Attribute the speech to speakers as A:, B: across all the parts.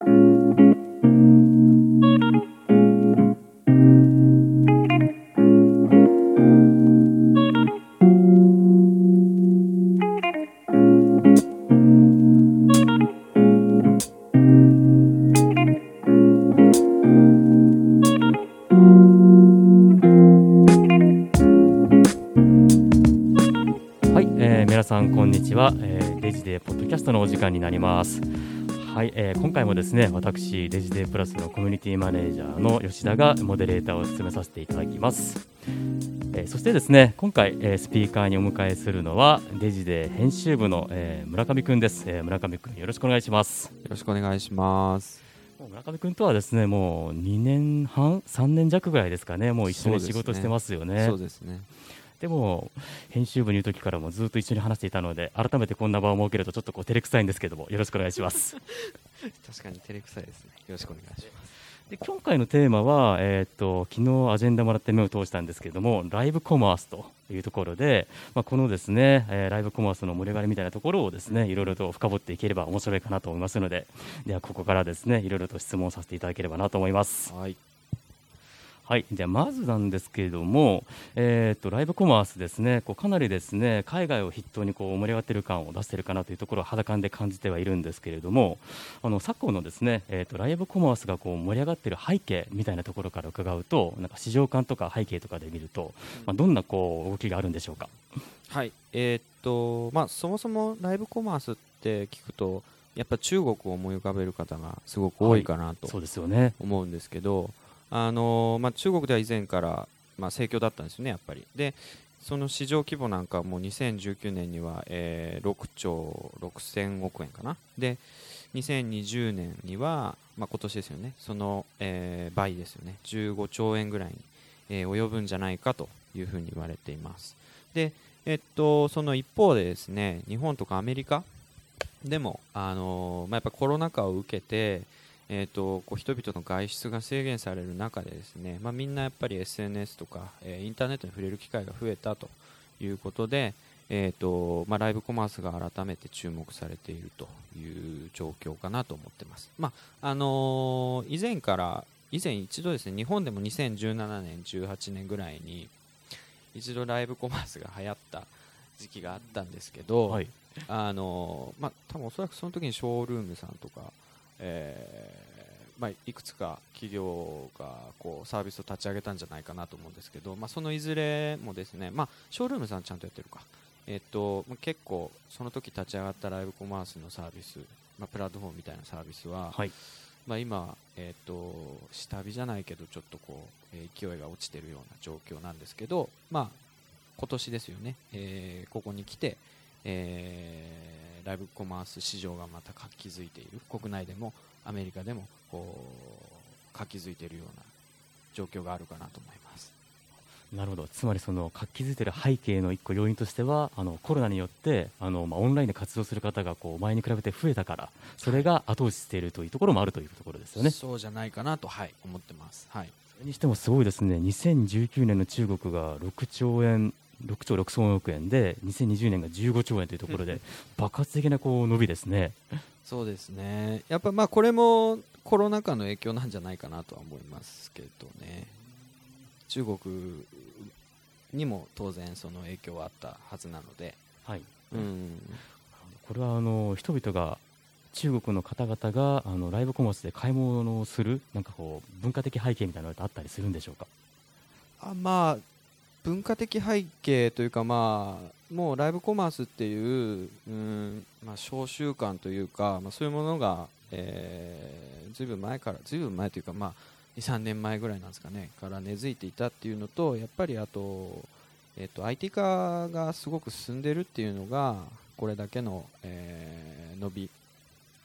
A: はですね、私デジデープラスのコミュニティマネージャーの吉田がモデレーターを務めさせていただきます。えーそしてですね、今回、えースピーカーにお迎えするのはデジデー編集部の、えー村上くんです、えー村上くんよろしくお願いします。
B: よろしくお願いします。
A: 村上くんとはですね、もう2年半、3年弱ぐらいですかね、もう一緒に仕事してますよね。
B: そうですね。
A: でも編集部にいる時からもずっと一緒に話していたので改めてこんな場を設けるとちょっとこう照れくさいんですけどもよろしくお願いします
B: 確かに照れくさいですね。よろしくお願いします。
A: で今回のテーマは、えーっと昨日アジェンダもらって目を通したんですけどもライブコマースというところで、まあ、このですね、えーライブコマースの盛り上がりみたいなところをですねいろいろと深掘っていければ面白いかなと思いますのでではここからですねいろいろと質問させていただければなと思います
B: はい。
A: はい、じゃあまずなんですけれども、えー、とライブコマースですね、こうかなりですね海外を筆頭にこう盛り上がっている感を出しているかなというところを肌感で感じてはいるんですけれども、あの昨今のですね、えー、とライブコマースがこう盛り上がっている背景みたいなところから伺うと、なんか市場感とか背景とかで見ると、まあ、どんなこう動きがあるんでしょうか？
B: はい。えーっと、まあ、そもそもライブコマースって聞くと、やっぱ中国を思い浮かべる方がすごく多いかなと
A: そうですよね。
B: 思うんですけど、あのまあ、中国では以前から、まあ、盛況だったんですよね、やっぱり。で、その市場規模なんかも2019年には、えー6兆6000億円かな。で、2020年には、まあ、今年ですよね、その、えー倍ですよね、15兆円ぐらいに、えー及ぶんじゃないかというふうに言われています。で、えっと、その一方でですね、日本とかアメリカでも、あのまあ、やっぱコロナ禍を受けて、えー、とこう人々の外出が制限される中でですね、まあ、みんなやっぱり SNS とか、えーインターネットに触れる機会が増えたということで、えーとまあ、ライブコマースが改めて注目されているという状況かなと思ってます。まああのー以前から以前一度ですね日本でも2017年18年ぐらいに一度ライブコマースが流行った時期があったんですけど、
A: はい、
B: あのまあ多分おそらくその時にショールームさんとか、えーまあ、いくつか企業がこうサービスを立ち上げたんじゃないかなと思うんですけど、まあ、そのいずれもですね、まあ、ショールームさんちゃんとやってるか、えっとまあ、結構その時立ち上がったライブコマースのサービス、まあ、プラットフォームみたいなサービスは、
A: はい、
B: まあ、今、えっと下火じゃないけどちょっとこう、えー勢いが落ちてるような状況なんですけど、まあ、今年ですよね、えーここに来て、えーライブコマース市場がまた活気づいている国内でもアメリカでもこう活気づいているような状況があるかなと思います。
A: なるほどつまりその活気づいている背景の一個要因としてはあのコロナによってあの、まあ、オンラインで活動する方がこう前に比べて増えたからそれが後押ししているというところもあるというところですよね。
B: そうじゃないかなと、はい、思ってます。はい
A: それにしてもすごいですね、2019年の中国が6兆円、6兆6000億円で、2020年が15兆円というところで、爆発的なこう伸びですね。
B: そうですね。やっぱまあこれもコロナ禍の影響なんじゃないかなとは思いますけどね。中国にも当然その影響はあったはずなので、
A: はい、
B: うん、
A: これはあの人々が中国の方々があのライブコマースで買い物をするなんかこう文化的背景みたいなのってあったりするんでしょうか？
B: あまあ文化的背景というかまあもうライブコマースっていう、うんまあ、小習慣というか、まあ、そういうものが、えー、ずいぶん前からずいぶん前というかまあ23年前ぐらいなんですかねから根付いていたっていうのとやっぱりあと,、えー、と IT 化がすごく進んでるっていうのがこれだけの、えー伸び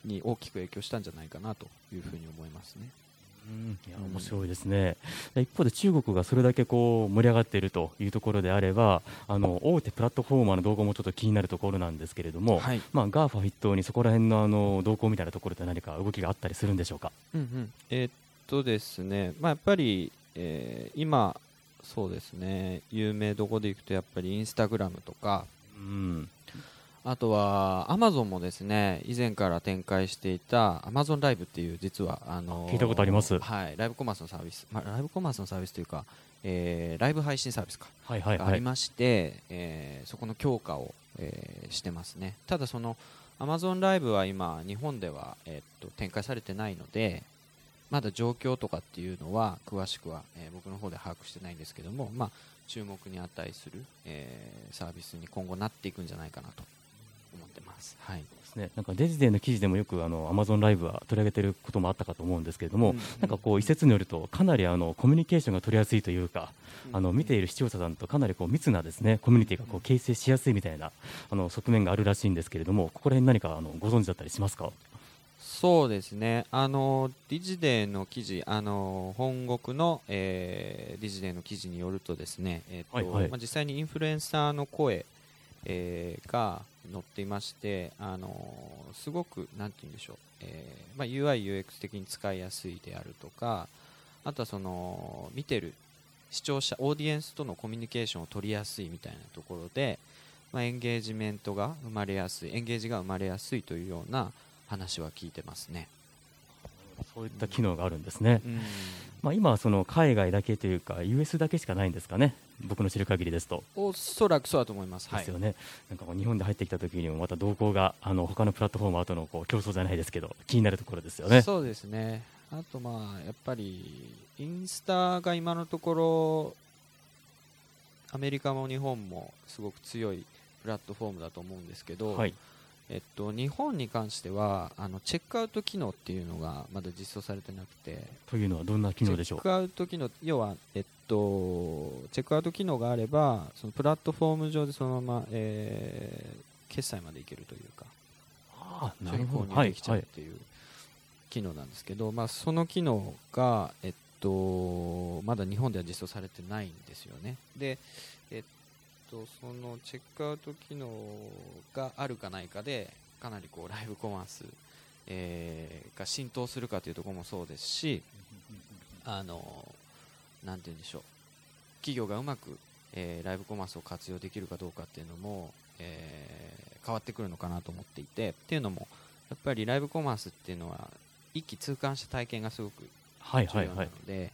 B: に大きく影響したんじゃないかなというふうに思いますね。
A: うん、いや
B: うん。
A: 面白いですね、で一方で中国がそれだけこう盛り上がっているというところであればあの大手プラットフォーマーの動向もちょっと気になるところなんですけれども、
B: はい。
A: まあ、GAFA 筆頭にそこら辺のあの動向みたいなところで何か動きがあったりするんでしょうか？
B: うんうん、えーっとですね、まあ、やっぱり、えー今、そうですね、有名どこでいくと、やっぱりインスタグラムとか、
A: うん
B: あとはアマゾンもですね以前から展開していたアマゾンライブっていう実はあの
A: 聞いたことあります。
B: はい、ライブコマースのサービス、まあ、ライブコマースのサービスというか、えーライブ配信サービスか
A: はいはいはい。
B: がありまして、えーそこの強化を、えーしてますね。ただその Amazon ライブは今日本では、えーっと展開されてないのでまだ状況とかっていうのは詳しくは、えー僕の方で把握してないんですけども、まあ、注目に値する、えーサービスに今後なっていくんじゃないかなとます。はい。
A: ですね、なんかデジデーの記事でもよくあの Amazon ライブは取り上げてることもあったかと思うんですけれども、
B: うん。
A: なんかこう一説によるとかなりあのコミュニケーションが取りやすいというか、
B: うん。
A: あの見ている視聴者さんとかなりこう密なですねコミュニティがこう形成しやすいみたいなあの側面があるらしいんですけれども、ここら辺何かあのご存知だったりしますか？
B: そうですね、あのディジデーの記事、あの本国の、えーディジデーの記事によると、ですね、えーと
A: はいはい。
B: まあ、実際にインフルエンサーの声、えーが載っていまして、あのすごく、なんて言うんでしょう、えーまあ、UI、UX 的に使いやすいであるとか、あとはその見てる視聴者、オーディエンスとのコミュニケーションを取りやすいみたいなところで、まあ、エンゲージメントが生まれやすい、エンゲージが生まれやすいというような話は聞いてますね。
A: そういった機能があるんですね。
B: うん
A: まあ今はその海外だけというか US だけしかないんですかね。僕の知る限りですと。
B: おそらくそうだと思います。はい
A: ですよね、なんかこう日本で入ってきた時にもまた動向があの他のプラットフォーマーとのこう競争じゃないですけど気になるところですよね。
B: そうですね。あとまあやっぱりインスタが今のところアメリカも日本もすごく強いプラットフォームだと思うんですけど、
A: はい、
B: えっと、日本に関してはあのチェックアウト機能っていうのがまだ実装されてなくて。
A: というのはどんな機能でしょう？
B: チェックアウト機能要は、えっと、チェックアウト機能があればそのプラットフォーム上でそのまま、えー決済までいけるというか。
A: あ
B: 商品購入できちゃうっていう機能なんですけど、まあ、その機能が、えっと、まだ日本では実装されてないんですよね。で、と、そのチェックアウト機能があるかないかで、かなりこうライブコマース、えーが浸透するかというところもそうですし、あの、なんて言うんでしょう、企業がうまく、えーライブコマースを活用できるかどうかっていうのも、えー変わってくるのかなと思っていてっていうのもやっぱりライブコマースっていうのは一気通貫した体験がすごく
A: はい
B: 重要なの
A: はいはい
B: で、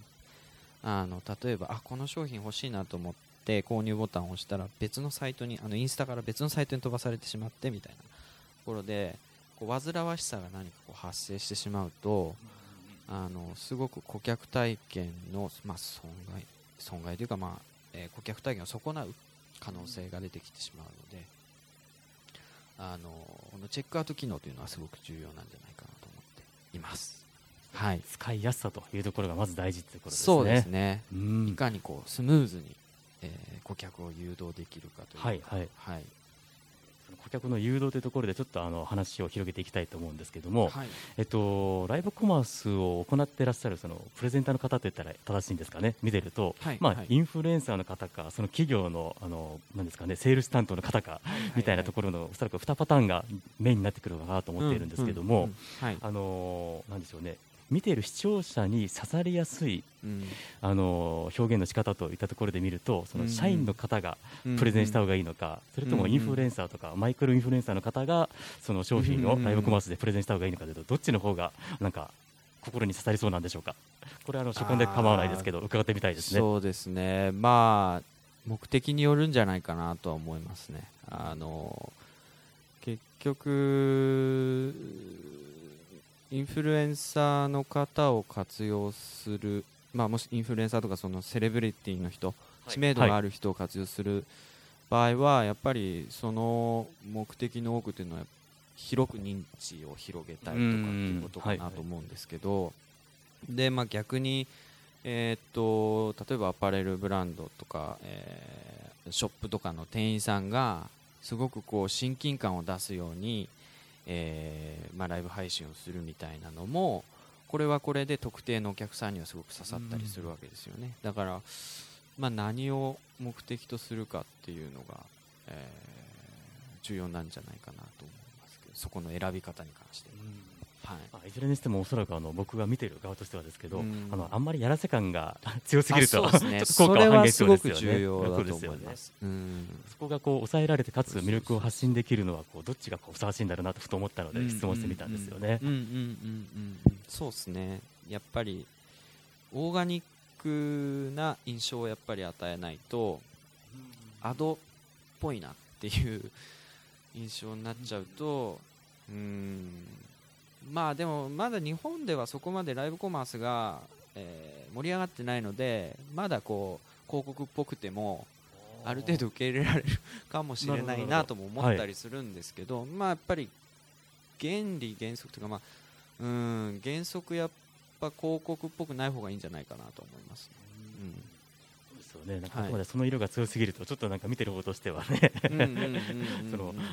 B: あの例えばあこの商品欲しいなと思って購入ボタンを押したら別のサイトにあのインスタから別のサイトに飛ばされてしまってみたいなところでこう煩わしさが何かこう発生してしまうとあのすごく顧客体験の、まあ、損害損害というか、まあえー顧客体験を損なう可能性が出てきてしまうのであのこのチェックアウト機能というのはすごく重要なんじゃないかなと思っています。はい、
A: 使いやすさというところがまず大事ということですね。
B: そうですね
A: うん
B: いかにこうスムーズに、えー顧客を誘導できるかという。か、
A: はいはい。
B: はい。
A: その顧客の誘導というところでちょっとあの話を広げていきたいと思うんですけども、
B: はい。
A: えっと、ライブコマースを行っていらっしゃるそのプレゼンターの方といったら正しいんですかね、見てると、まあ
B: はい。はい
A: インフルエンサーの方か、その企業のあのなんですかね、セールス担当の方かみたいなところの、おそらく2パターンがメインになってくるのかなと思っているんですけども、あのなんでしょうね、見ている視聴者に刺さりやすい、
B: うん。
A: あの表現の仕方といったところで見ると、その社員の方がプレゼンした方がいいのか、それともインフルエンサーとか、マイクロインフルエンサーの方がその商品をライブコマースでプレゼンした方がいいのかというと、どっちの方がなんか心に刺さりそうなんでしょうか。これはあので構わないですけど、伺ってみたいですね。
B: そうですね。まあ目的によるんじゃないかなとは思いますね。あの結局インフルエンサーの方を活用するまあもしインフルエンサーとかそのセレブリティの人、知名度がある人を活用する場合はやっぱりその目的の多くというのは広く認知を広げたいとかっていうことか
A: うん
B: なと思うんですけど、でまあ、逆に、えーっと例えばアパレルブランドとか、えーショップとかの店員さんがすごくこう親近感を出すように、えーまあ、ライブ配信をするみたいなのもこれはこれで特定のお客さんにはすごく刺さったりするわけですよね、だから、まあ、何を目的とするかっていうのが、えー重要なんじゃないかなと思いますけどそこの選び方に関して。は
A: あ、いずれにしてもおそらくあの僕が見ている側としてはですけど、
B: うん
A: あのあんまりやらせ感が 強すぎると
B: ね
A: 効果は半減しそうですよね。
B: そす
A: よね。
B: うん
A: そこがこう抑えられてかつ魅力を発信できるのはこうどっちがこうふさわしいんだろうなとふと思ったので質問してみたんですよね。
B: そうですね。やっぱりオーガニックな印象をやっぱり与えないとアドっぽいなっていう印象になっちゃうと、うん、まあでもまだ日本ではそこまでライブコマースが、えー盛り上がってないのでまだこう広告っぽくてもある程度受け入れられるかもしれない
A: な
B: とも思ったりするんですけど、まあやっぱり原理原則というか、まあ、うん原則やっぱ広告っぽくない方がいいんじゃないかなと思います、
A: そうですよね。なんか
B: はい。
A: ここまでその色が強すぎるとちょっとなんか見てる方としてはね。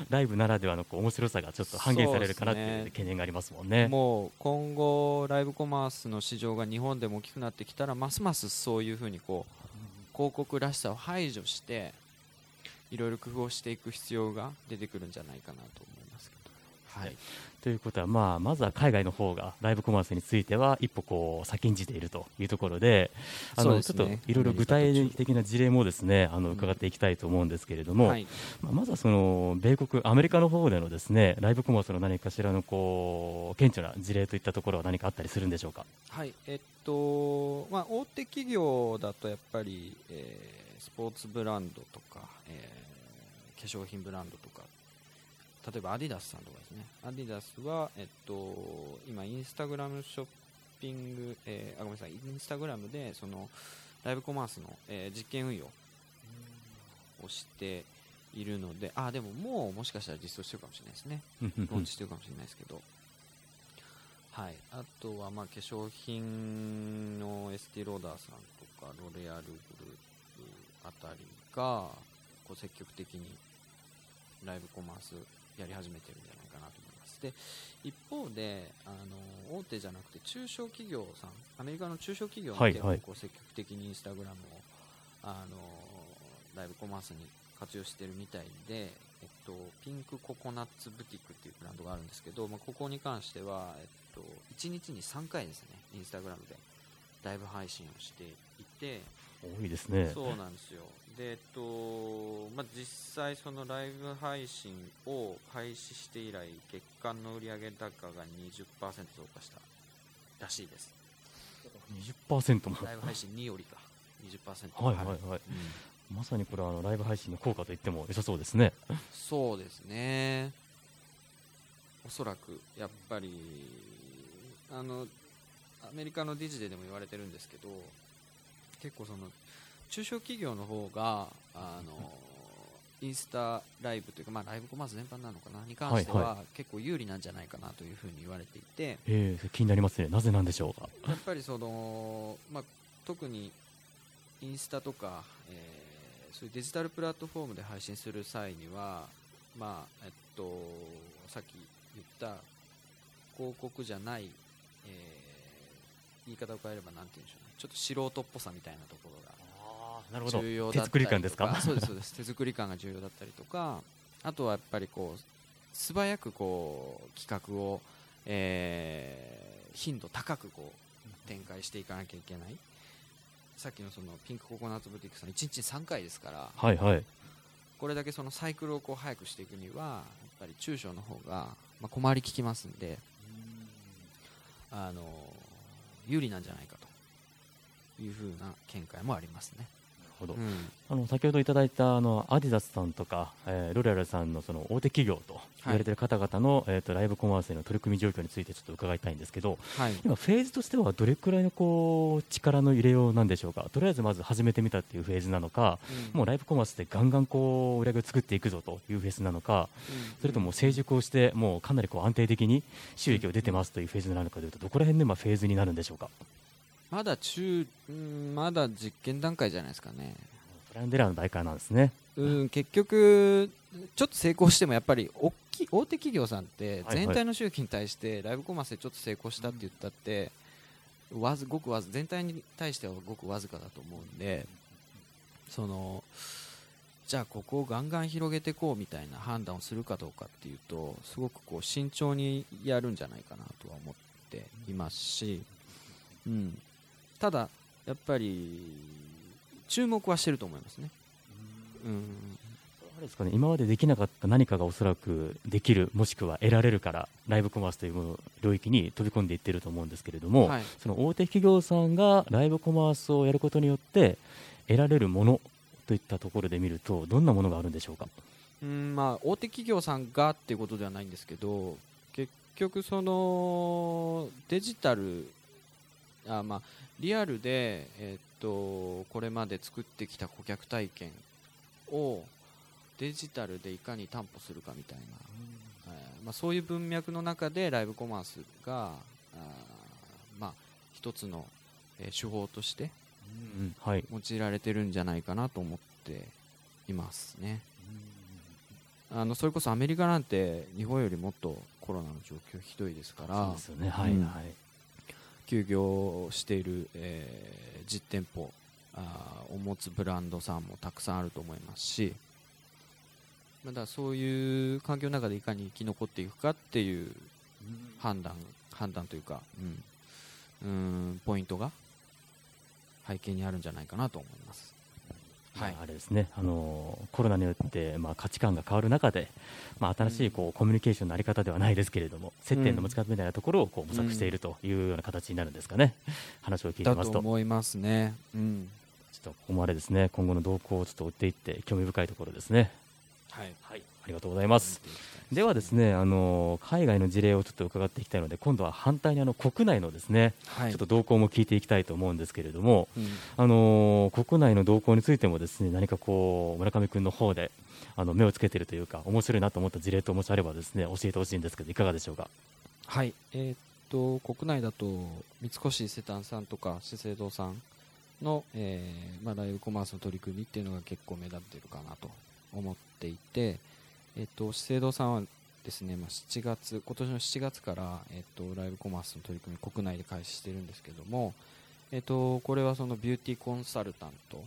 A: ライブならではのこう面白さがちょっと半減されるかなっていう懸念がありますもんね。
B: もう今後ライブコマースの市場が日本でも大きくなってきたらますますそういうふうにこう広告らしさを排除していろいろ工夫をしていく必要が出てくるんじゃないかなと思いますはい。
A: ということは、まあ、まずは海外の方がライブコマースについては一歩こう先んじているというところであのちょっといろいろ具体的な事例もですねあの伺っていきたいと思うんですけれども、
B: はい。
A: まあ、まずはその米国、アメリカの方でのですねライブコマースの何かしらのこう顕著な事例といったところは何かあったりするんでしょうか？
B: はい。えっとまあ、大手企業だとやっぱり、えースポーツブランドとか、えー化粧品ブランドとか例えばアディダスさんとかですね。アディダスは、えっと、今インスタグラムショッピング、えーあごめんなさい。インスタグラムでそのライブコマースの、えー実験運用をしているのであでももうもしかしたら実装してるかもしれないですね。ローンチしてるかもしれないですけど、はい、あとはまあ化粧品のエスティローダーさんとかロレアルグループあたりがこう積極的にライブコマースやり始めてるんじゃないかなと思います。で一方であの大手じゃなくて中小企業さんアメリカの中小企業も
A: はいはい。
B: 結構積極的にインスタグラムをあのライブコマースに活用してるみたいで、えっと、ピンクココナッツブティックっていうブランドがあるんですけど、まあ、ここに関しては、えっと、1日に3回ですねインスタグラムでライブ配信をしていて。
A: 多いですね。
B: そうなんですよで、えっとまあ、実際そのライブ配信を開始して以来月間の売上高が20%増加したらしいです
A: 20%も。
B: ライブ配信2よりか20%
A: はいはいはい。
B: うん
A: まさにこれはあのライブ配信の効果と言っても良さそうですね。
B: そうですねおそらくやっぱりあのアメリカのディジデでも言われてるんですけど結構その中小企業の方があのインスタライブというか、まあ、ライブコマース全般なのかなに関して
A: はい
B: は結構有利なんじゃないかなというふうに言われていて
A: えー、気になりますね。なぜなんでしょうか？
B: やっぱりその、まあ、特にインスタとか、えーそういうデジタルプラットフォームで配信する際には、まあえっと、さっき言った広告じゃない、えー言い方を変えればなんて言うんでしょうねちょっと素人っぽさみたいなところが。重要
A: 手作
B: だったりとか
A: り感ですか？
B: そうですそうです手作り感が重要だったりとかあとはやっぱりこう素早くこう企画を、えー頻度高くこう展開していかなきゃいけないさっきのそのピンクココナッツブティックさん1日3回ですから
A: はいはい。
B: これだけそのサイクルをこう早くしていくにはやっぱり中小の方が、まあ、小回り利きますんであの有利なんじゃないかというふうな見解もありますね。
A: ほど。
B: うん。
A: あの先ほどいただいたあのアディダスさんとか、えーロレアルさんのその大手企業と言われている方々の、えー、とライブコマースへの取り組み状況についてちょっと伺いたいんですけど
B: はい。
A: 今フェーズとしてはどれくらいのこう力の入れようなんでしょうか？とりあえずまず始めてみたっていうフェーズなのか、もうライブコマースでガンガンこう売り上げを作っていくぞというフェーズなのかそれとも成熟をしてもうかなりこう安定的に収益を出てますというフェーズなのかというとどこら辺でまあフェーズになるんでしょうか？
B: まだ中、うんまだ実験段階じゃないですかね。
A: トランドエラーの大会なんですね。
B: うん、結局、ちょっと成功してもやっぱり大きい大手企業さんって
A: はい
B: 全体の収益に対してライブコマースでちょっと成功したって言ったって、わずごくわず全体に対してはごくわずかだと思うんで、そのじゃあここをガンガン広げていこうみたいな判断をするかどうかっていうとすごくこう慎重にやるんじゃないかなとは思っていますし、うん、ただやっぱり注目はしてると思いますね。うん
A: あれですかね今までできなかった何かがおそらくできるもしくは得られるからライブコマースという領域に飛び込んでいってると思うんですけれども、
B: はい
A: その大手企業さんがライブコマースをやることによって得られるものといったところで見るとどんなものがあるんでしょうか？
B: うんまあ、大手企業さんがっていうことではないんですけど結局そのデジタルあ、まあ、リアルで、えっとこれまで作ってきた顧客体験をデジタルでいかに担保するかみたいな、えーまあ、そういう文脈の中でライブコマースがあー、まあ、一つの、えー手法として
A: うん。はい、
B: 用いられてるんじゃないかなと思っていますね。あのそれこそアメリカなんて日本よりもっとコロナの状況ひどいですから。
A: そうですよね、はい、
B: うん。
A: はい。
B: 休業している、えー実店舗あを持つブランドさんもたくさんあると思いますしまだそういう環境の中でいかに生き残っていくかっていう判断判断というか、うん、うんポイントが背景にあるんじゃないかなと思います。はい。
A: まああれですね、あのコロナによって、まあ、価値観が変わる中で、まあ、新しいこうコミュニケーションのあり方ではないですけれども、接点の持ち方みたいなところをこう模索しているというような形になるんですかね、話を聞いて
B: だ
A: ますと、
B: と思いますね。うん。
A: ちょっとここまでですね今後の動向をちょっと追っていって、興味深いところですね。
B: はい、
A: はい、ありがとうございます。ではですね、あの海外の事例をちょっと伺っていきたいので、今度は反対にあの国内のですね、
B: はい、
A: ちょっと動向も聞いていきたいと思うんですけれども、
B: うん。
A: あのー国内の動向についてもですね何かこう村上君の方であの目をつけているというか面白いなと思った事例ともしあればですね教えてほしいんですけどいかがでしょうか？
B: はい、えーっと国内だと三越伊勢丹さんとか資生堂さんの、えーまあ、ライブコマースの取り組みっていうのが結構目立っているかなと思っていて、えっと資生堂さんはですね、まあ、7月今年の7月から、えっとライブコマースの取り組み国内で開始してるんですけども、えっとこれはそのビューティーコンサルタント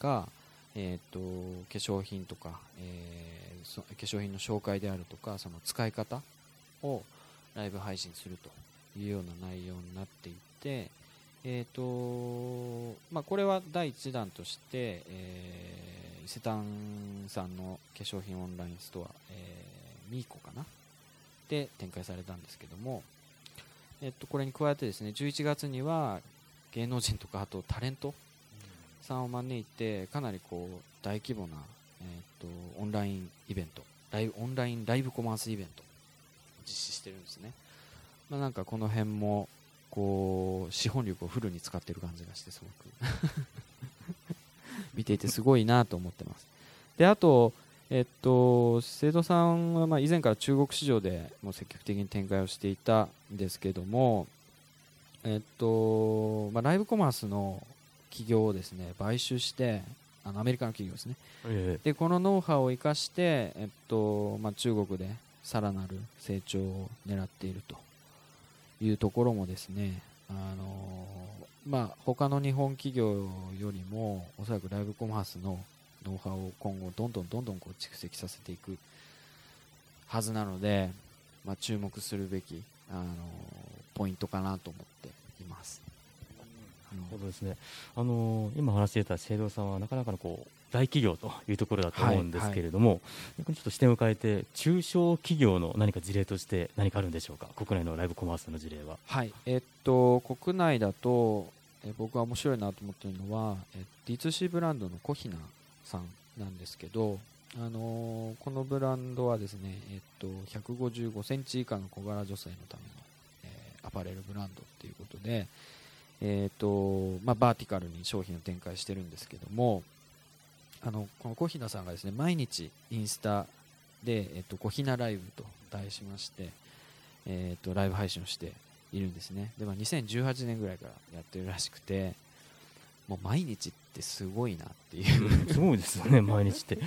B: が、えっと化粧品とか、えー化粧品の紹介であるとかその使い方をライブ配信するというような内容になっていて、えーとまあ、これは第1弾として、えー伊勢丹さんの化粧品オンラインストア、えー、ミーコかな？で展開されたんですけども、えっとこれに加えてですね11月には芸能人とかあとタレントさんを招いてかなりこう大規模な、えー、とオンラインイベントライブオンラインライブコマースイベント実施してるんですね、まあ、なんかこの辺もこう資本力をフルに使ってる感じがしてすごく。見ていてすごいなと思ってます。であとえっと、資生堂さんはまあ以前から中国市場でもう積極的に展開をしていたんですけども、えっとまあ、ライブコマースの企業をですね買収してあのアメリカの企業ですね。
A: え
B: でこのノウハウを生かして、えっとまあ、中国でさらなる成長を狙っているというところもですねあのまあ他の日本企業よりもおそらくライブコマースのノウハウを今後どんどんどんどんこう蓄積させていくはずなので、まあ、注目するべきあのポイントかなと思って。
A: るほどですね。あのー今話していた資生堂さんはなかなかのこう大企業というところだと思うんですけれども、逆にちょっと視点を変えて中小企業の何か事例として何かあるんでしょうか？国内のライブコマースの事例は。
B: はい、えっと、国内だと、え僕が面白いなと思っているのは、え D2C ブランドのコヒナさんなんですけど、あのーこのブランドはですね、えっと、155センチ以下の小柄女性のための、えーアパレルブランドっていうことで、えっとまあ、バーティカルに商品を展開してるんですけども、あのこのコヒナさんがですね毎日インスタで、えっと、コヒナライブと題しまして、えっとライブ配信をしているんですねで、まあ、2018年ぐらいからやってるらしくてもう毎日ってすごいなっていう
A: すごいですよね、毎日って。いや、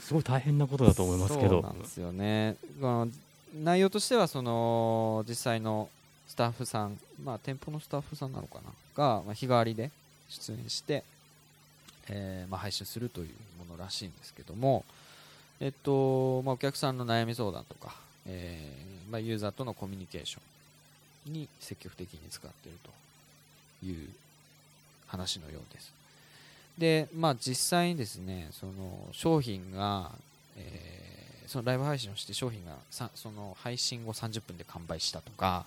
A: すごい大変なことだと思いますけど。
B: そうなんですよねこの内容としてはその実際のスタッフさん、まあ、店舗のスタッフさんなのかな？が、まあ、日替わりで出演して、えーまあ、配信するというものらしいんですけども、えっとまあ、お客さんの悩み相談とか、えーま、ユーザーとのコミュニケーションに積極的に使っているという話のようです。で、まあ、実際にですねその商品が、えーそのライブ配信をして商品がその配信後30分で完売したとか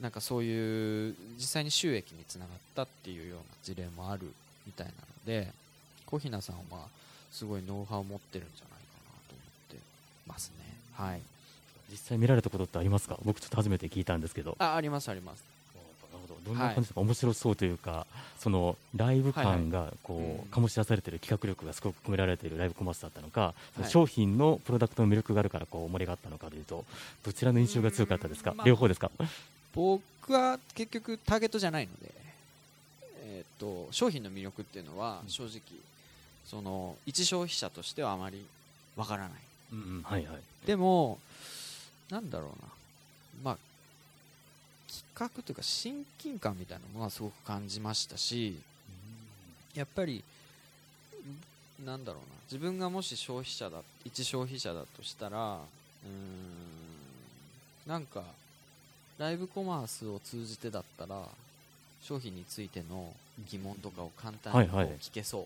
B: なんかそういう実際に収益につながったっていうような事例もあるみたいなので小雛さんはまあすごいノウハウを持ってるんじゃないかなと思ってますね。はい。
A: 実際見られたことってありますか？僕ちょっと初めて聞いたんですけど。
B: あありますあります。
A: なるほど。どんな感じですか、面白そうというかそのライブ感がこう、
B: はいはい。うん。
A: 醸し出されている企画力がすごく込められているライブコマースだったのか、
B: はい。
A: 商品のプロダクトの魅力があるからこう盛りがあったのかというとどちらの印象が強かったですか、
B: うんまあ
A: 両方ですか？
B: 僕は結局ターゲットじゃないので、えー、と商品の魅力っていうのは正直その一消費者としてはあまりわからない。
A: うんうん。はいはい。
B: でもなんだろうな。まあ企画というか親近感みたいなものはすごく感じましたしやっぱりんなんだろうな。自分がもし消費者だ一消費者だとしたらうーんなんかライブコマースを通じてだったら商品についての疑問とかを簡単に聞けそうっ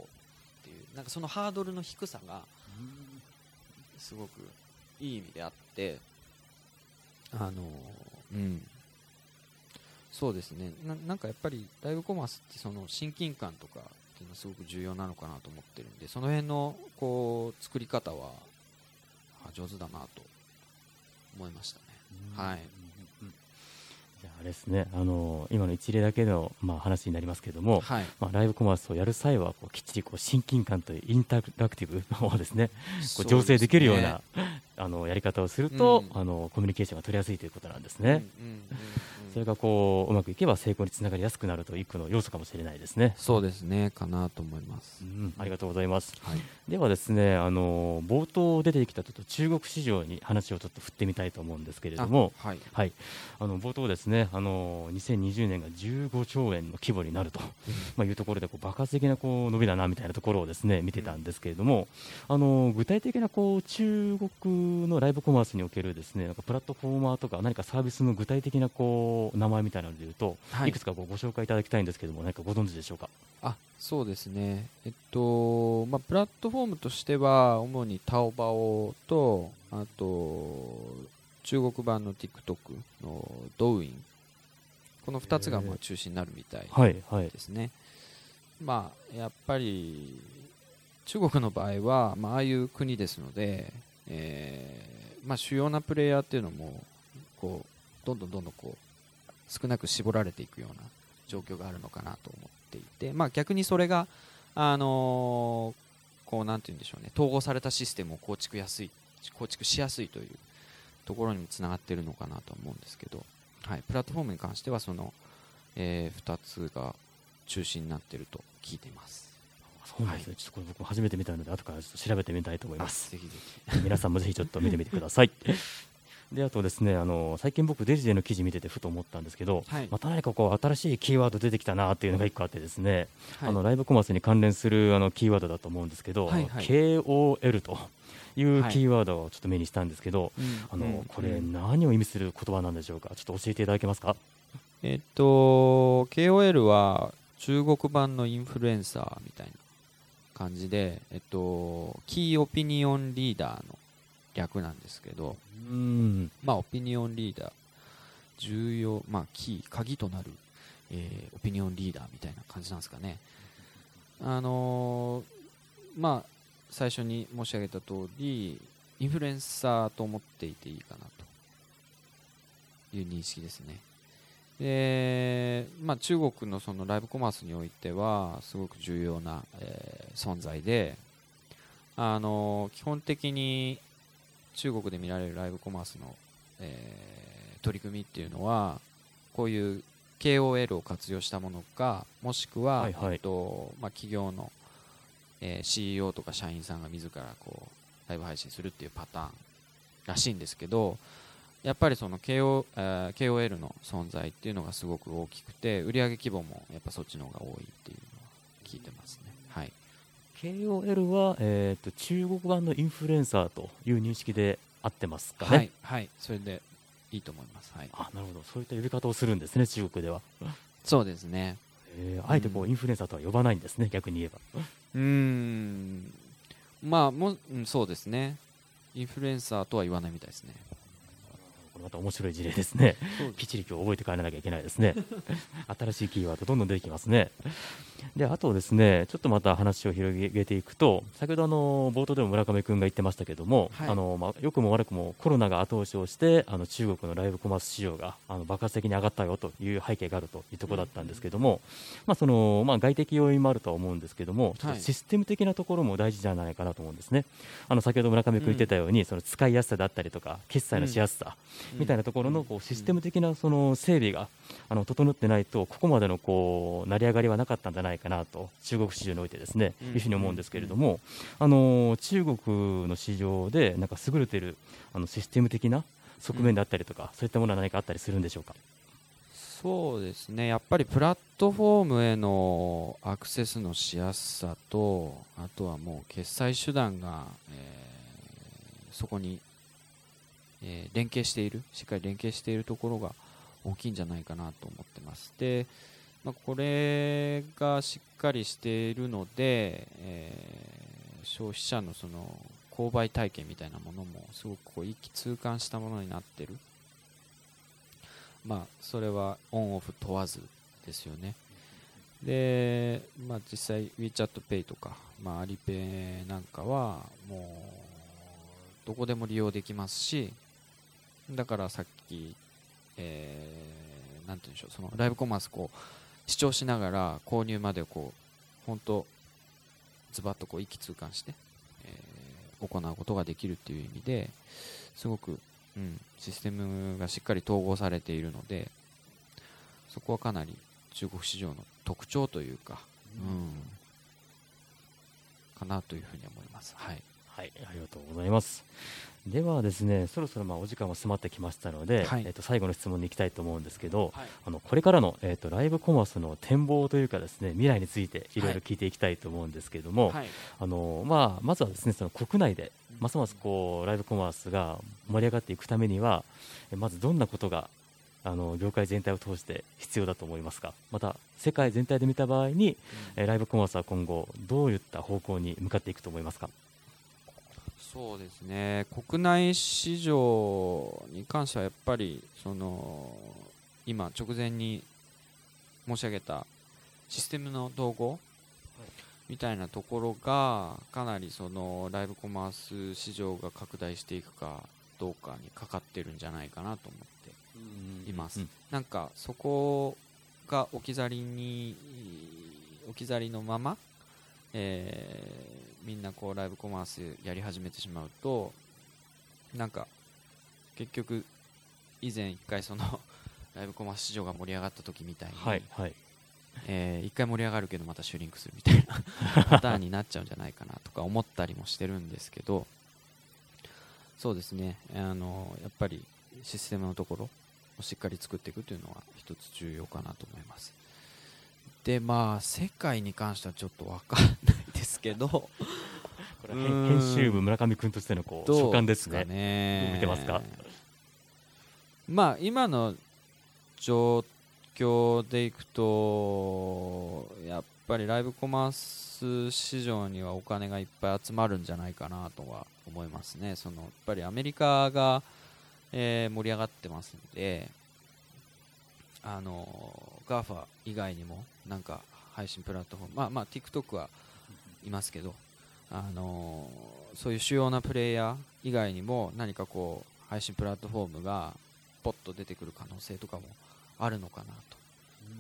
B: ていう、なんかそのハードルの低さがすごくいい意味であってあのうん。そうですね。ななんかやっぱりライブコマースってその親近感とかっていうのはすごく重要なのかなと思ってるんでその辺のこう作り方はあ上手だなと思いましたね。はい
A: ああれですね。あの今の一例だけの、まあ、話になりますけれども、
B: はい。
A: まあ、ライブコマースをやる際はこうきっちりこう親近感というインタラクティブをですね。こう醸成できるようなあのやり方をすると、
B: うん。
A: あのコミュニケーションが取りやすいということなんです
B: ね。
A: ね。それがこううまくいけば成功につながりやすくなるという一個の要素かもしれないですね。
B: そうですねかなと思います。
A: う、ん、ありがとうございます。
B: はい、
A: ではですね、あの冒頭出てきたちょっと中国市場に話をちょっと振ってみたいと思うんですけれども、
B: あはい。
A: はい、あの冒頭ですね、あの2020年が15兆円の規模になると、まあ、いうところでこう爆発的なこう伸びだなみたいなところをですね見てたんですけれども、あの具体的なこう中国のライブコマースにおけるですねなんかプラットフォーマーとか何かサービスの具体的なこう名前みたいなのでいうと、
B: はい。
A: い、くつかご紹介いただきたいんですけれども何かご存知でしょうか？
B: あそうですね、えっとまあ、プラットフォームとしては主にタオバオとあと中国版の TikTok のドウイン。この2つがまあ中心になるみたい
A: はいはい。
B: ですね、まあやっぱり中国の場合は、まあああいう国ですので、えーまあ、主要なプレイヤーっていうのもこうどんどんどんどんこう少なく絞られていくような状況があるのかなと思っていて、まあ、逆にそれが、あのーこうなんて言うんでしょうね統合されたシステムを構築やすい構築しやすいというところにもつながっているのかなと思うんですけど、はい、プラットフォームに関してはその、え2つが中心になっていると聞いています。
A: そうなんですね、ちょっとこれ僕も初めて見たので後からちょっと調べてみたいと思います。
B: ぜひぜひ。
A: 皆さんもぜひちょっと見てみてください。であとですねあの最近僕デジデの記事見ててふと思ったんですけど、
B: はい
A: また何かこう新しいキーワード出てきたなっていうのが一個あってですね、
B: はい
A: あのライブコマースに関連するあのキーワードだと思うんですけど、
B: はいはい
A: KOL という
B: はい
A: キーワードをちょっと目にしたんですけど、
B: うん
A: あの
B: うん
A: これ
B: うん
A: 何を意味する言葉なんでしょうか？ちょっと教えていただけますか？
B: えっと、KOL は中国版のインフルエンサーみたいな感じで、えっと、キーオピニオンリーダーの略なんですけど、
A: うん
B: まあ、オピニオンリーダー、重要、まあ、キー、鍵となる、えーオピニオンリーダーみたいな感じなんですかね。あのーまあ、最初に申し上げた通り、インフルエンサーと思っていていいかなという認識ですね。で、まあ、中国のそのライブコマースにおいては、すごく重要な、えー存在で、あのー基本的に中国で見られるライブコマースの、えー取り組みっていうのはこういう KOL を活用したものかもしくは、
A: はいはい
B: えっとまあ、企業の、えー CEO とか社員さんが自らこうライブ配信するっていうパターンらしいんですけどやっぱりその KO、えー KOL の存在っていうのがすごく大きくて売上規模もやっぱそっちの方が多いっていうのは聞いてますね。はい、
A: KOL は、えーと、中国版のインフルエンサーという認識で合ってますかね？
B: はい、はい、それでいいと思います。はい、
A: あなるほど、そういった呼び方をするんですね、中国では。
B: そうですね。
A: えー、あえてこう、うん、インフルエンサーとは呼ばないんですね、逆に言えば。
B: うんまあも、うん、そうですね。インフルエンサーとは言わないみたいですね。
A: また面白い事例ですね。きっちり今日覚えて帰らなきゃいけないですね。新しいキーワードどんどん出てきますね。であとですねちょっとまた話を広げていくと先ほどあの冒頭でも村上君が言ってましたけども、はい、あのまあ、良くも悪くもコロナが後押しをしてあの中国のライブコマース市場があの爆発的に上がったよという背景があるというところだったんですけども、まあそのまあ、外的要因もあるとは思うんですけども、はい、システム的なところも大事じゃないかなと思うんですね。あの先ほど村上君言ってたように、うん、その使いやすさだったりとか決済のしやすさみたいなところのこうシステム的なその整備があの整ってないとここまでのこう成り上がりはなかったんじゃないかなと中国市場においてですね、いうふうに思うんですけれども、あの中国の市場でなんか優れているあのシステム的な側面であったりとか、そういったものは何かあったりするんでしょうか？
B: そうですね。やっぱりプラットフォームへのアクセスのしやすさとあとはもう決済手段が、えー、そこに、えー、連携しているしっかり連携しているところが大きいんじゃないかなと思ってます。でまあ、これがしっかりしているので、えー、消費者のその購買体験みたいなものもすごくこう一気通貫したものになってる、まあ、それはオンオフ問わずですよね。で、まあ、実際 WeChatPay とか、まあ、アリペイなんかはもうどこでも利用できますしだからさっき、えー、なんて言うんでしょうそのライブコマースこう視聴しながら購入までこう本当ズバッとこう一気通貫して、えー、行うことができるっていう意味ですごく、うん、システムがしっかり統合されているのでそこはかなり中国市場の特徴というか、うん、かなというふうに思います。はい、
A: はい、ありがとうございます。ではですねそろそろまあお時間も迫ってきましたので、はい、えっと最後の質問に行きたいと思うんですけど、はい、あのこれからのえっとライブコマースの展望というかですね未来についてい。ろいろ聞いていきたいと思うんですけれども、はい、あのまあまずはですねその国内でますますこうライブコマースが盛り上がっていくためにはまずどんなことがあの業界全体を通して必要だと思いますか？また世界全体で見た場合に、うん、ライブコマースは今後どういった方向に向かっていくと思いますか？
B: そうですね。国内市場に関してはやっぱりその今直前に申し上げたシステムの統合みたいなところがかなりそのライブコマース市場が拡大していくかどうかにかかってるんじゃないかなと思っています、なんかそこが置き去りに置き去りのまま、えみんなこうライブコマースやり始めてしまうとなんか結局以前一回その ライブコマース市場が盛り上がった時みたいに、はいはい、えー、一回盛り上がるけどまたシュリンクするみたいな パターンになっちゃうんじゃないかなとか思ったりもしてるんですけどそうですね。あのやっぱりシステムのところをしっかり作っていくというのは一つ重要かなと思います。でまあ世界に関してはちょっと分かんないですけど。こ
A: れ編集部村上君としてのこう所感ですね。ね見てますか？
B: まあ今の状況でいくとやっぱりライブコマース市場にはお金がいっぱい集まるんじゃないかなとは思いますね。そのやっぱりアメリカが、えー、盛り上がってますんであの GAFA 以外にもなんか配信プラットフォームまあまあ TikTok はいますけどあのそういう主要なプレイヤー以外にも何かこう配信プラットフォームがポッと出てくる可能性とかもあるのかなと。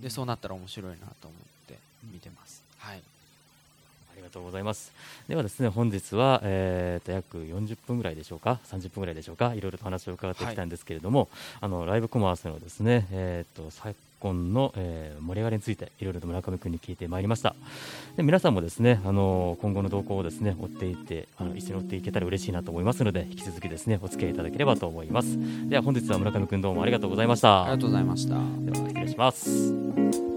B: でそうなったら面白いなと思って見てます。はい。
A: ありがとうございます。ではですね、本日は、えー、と約40分ぐらいでしょうか、30分ぐらいでしょうか、いろいろと話を伺ってきたんですけれども、はい、あのライブコマースのですね、えー、と今の、えー、盛り上がりについていろいろと村上君に聞いてまいりました。で皆さんもですねあの今後の動向をですね追っていってあの一緒に追っていけたら嬉しいなと思いますので引き続きですねお付き合いいただければと思います。では本日は村上君どうもありがとうございました。
B: ありがとうございました。
A: では失礼します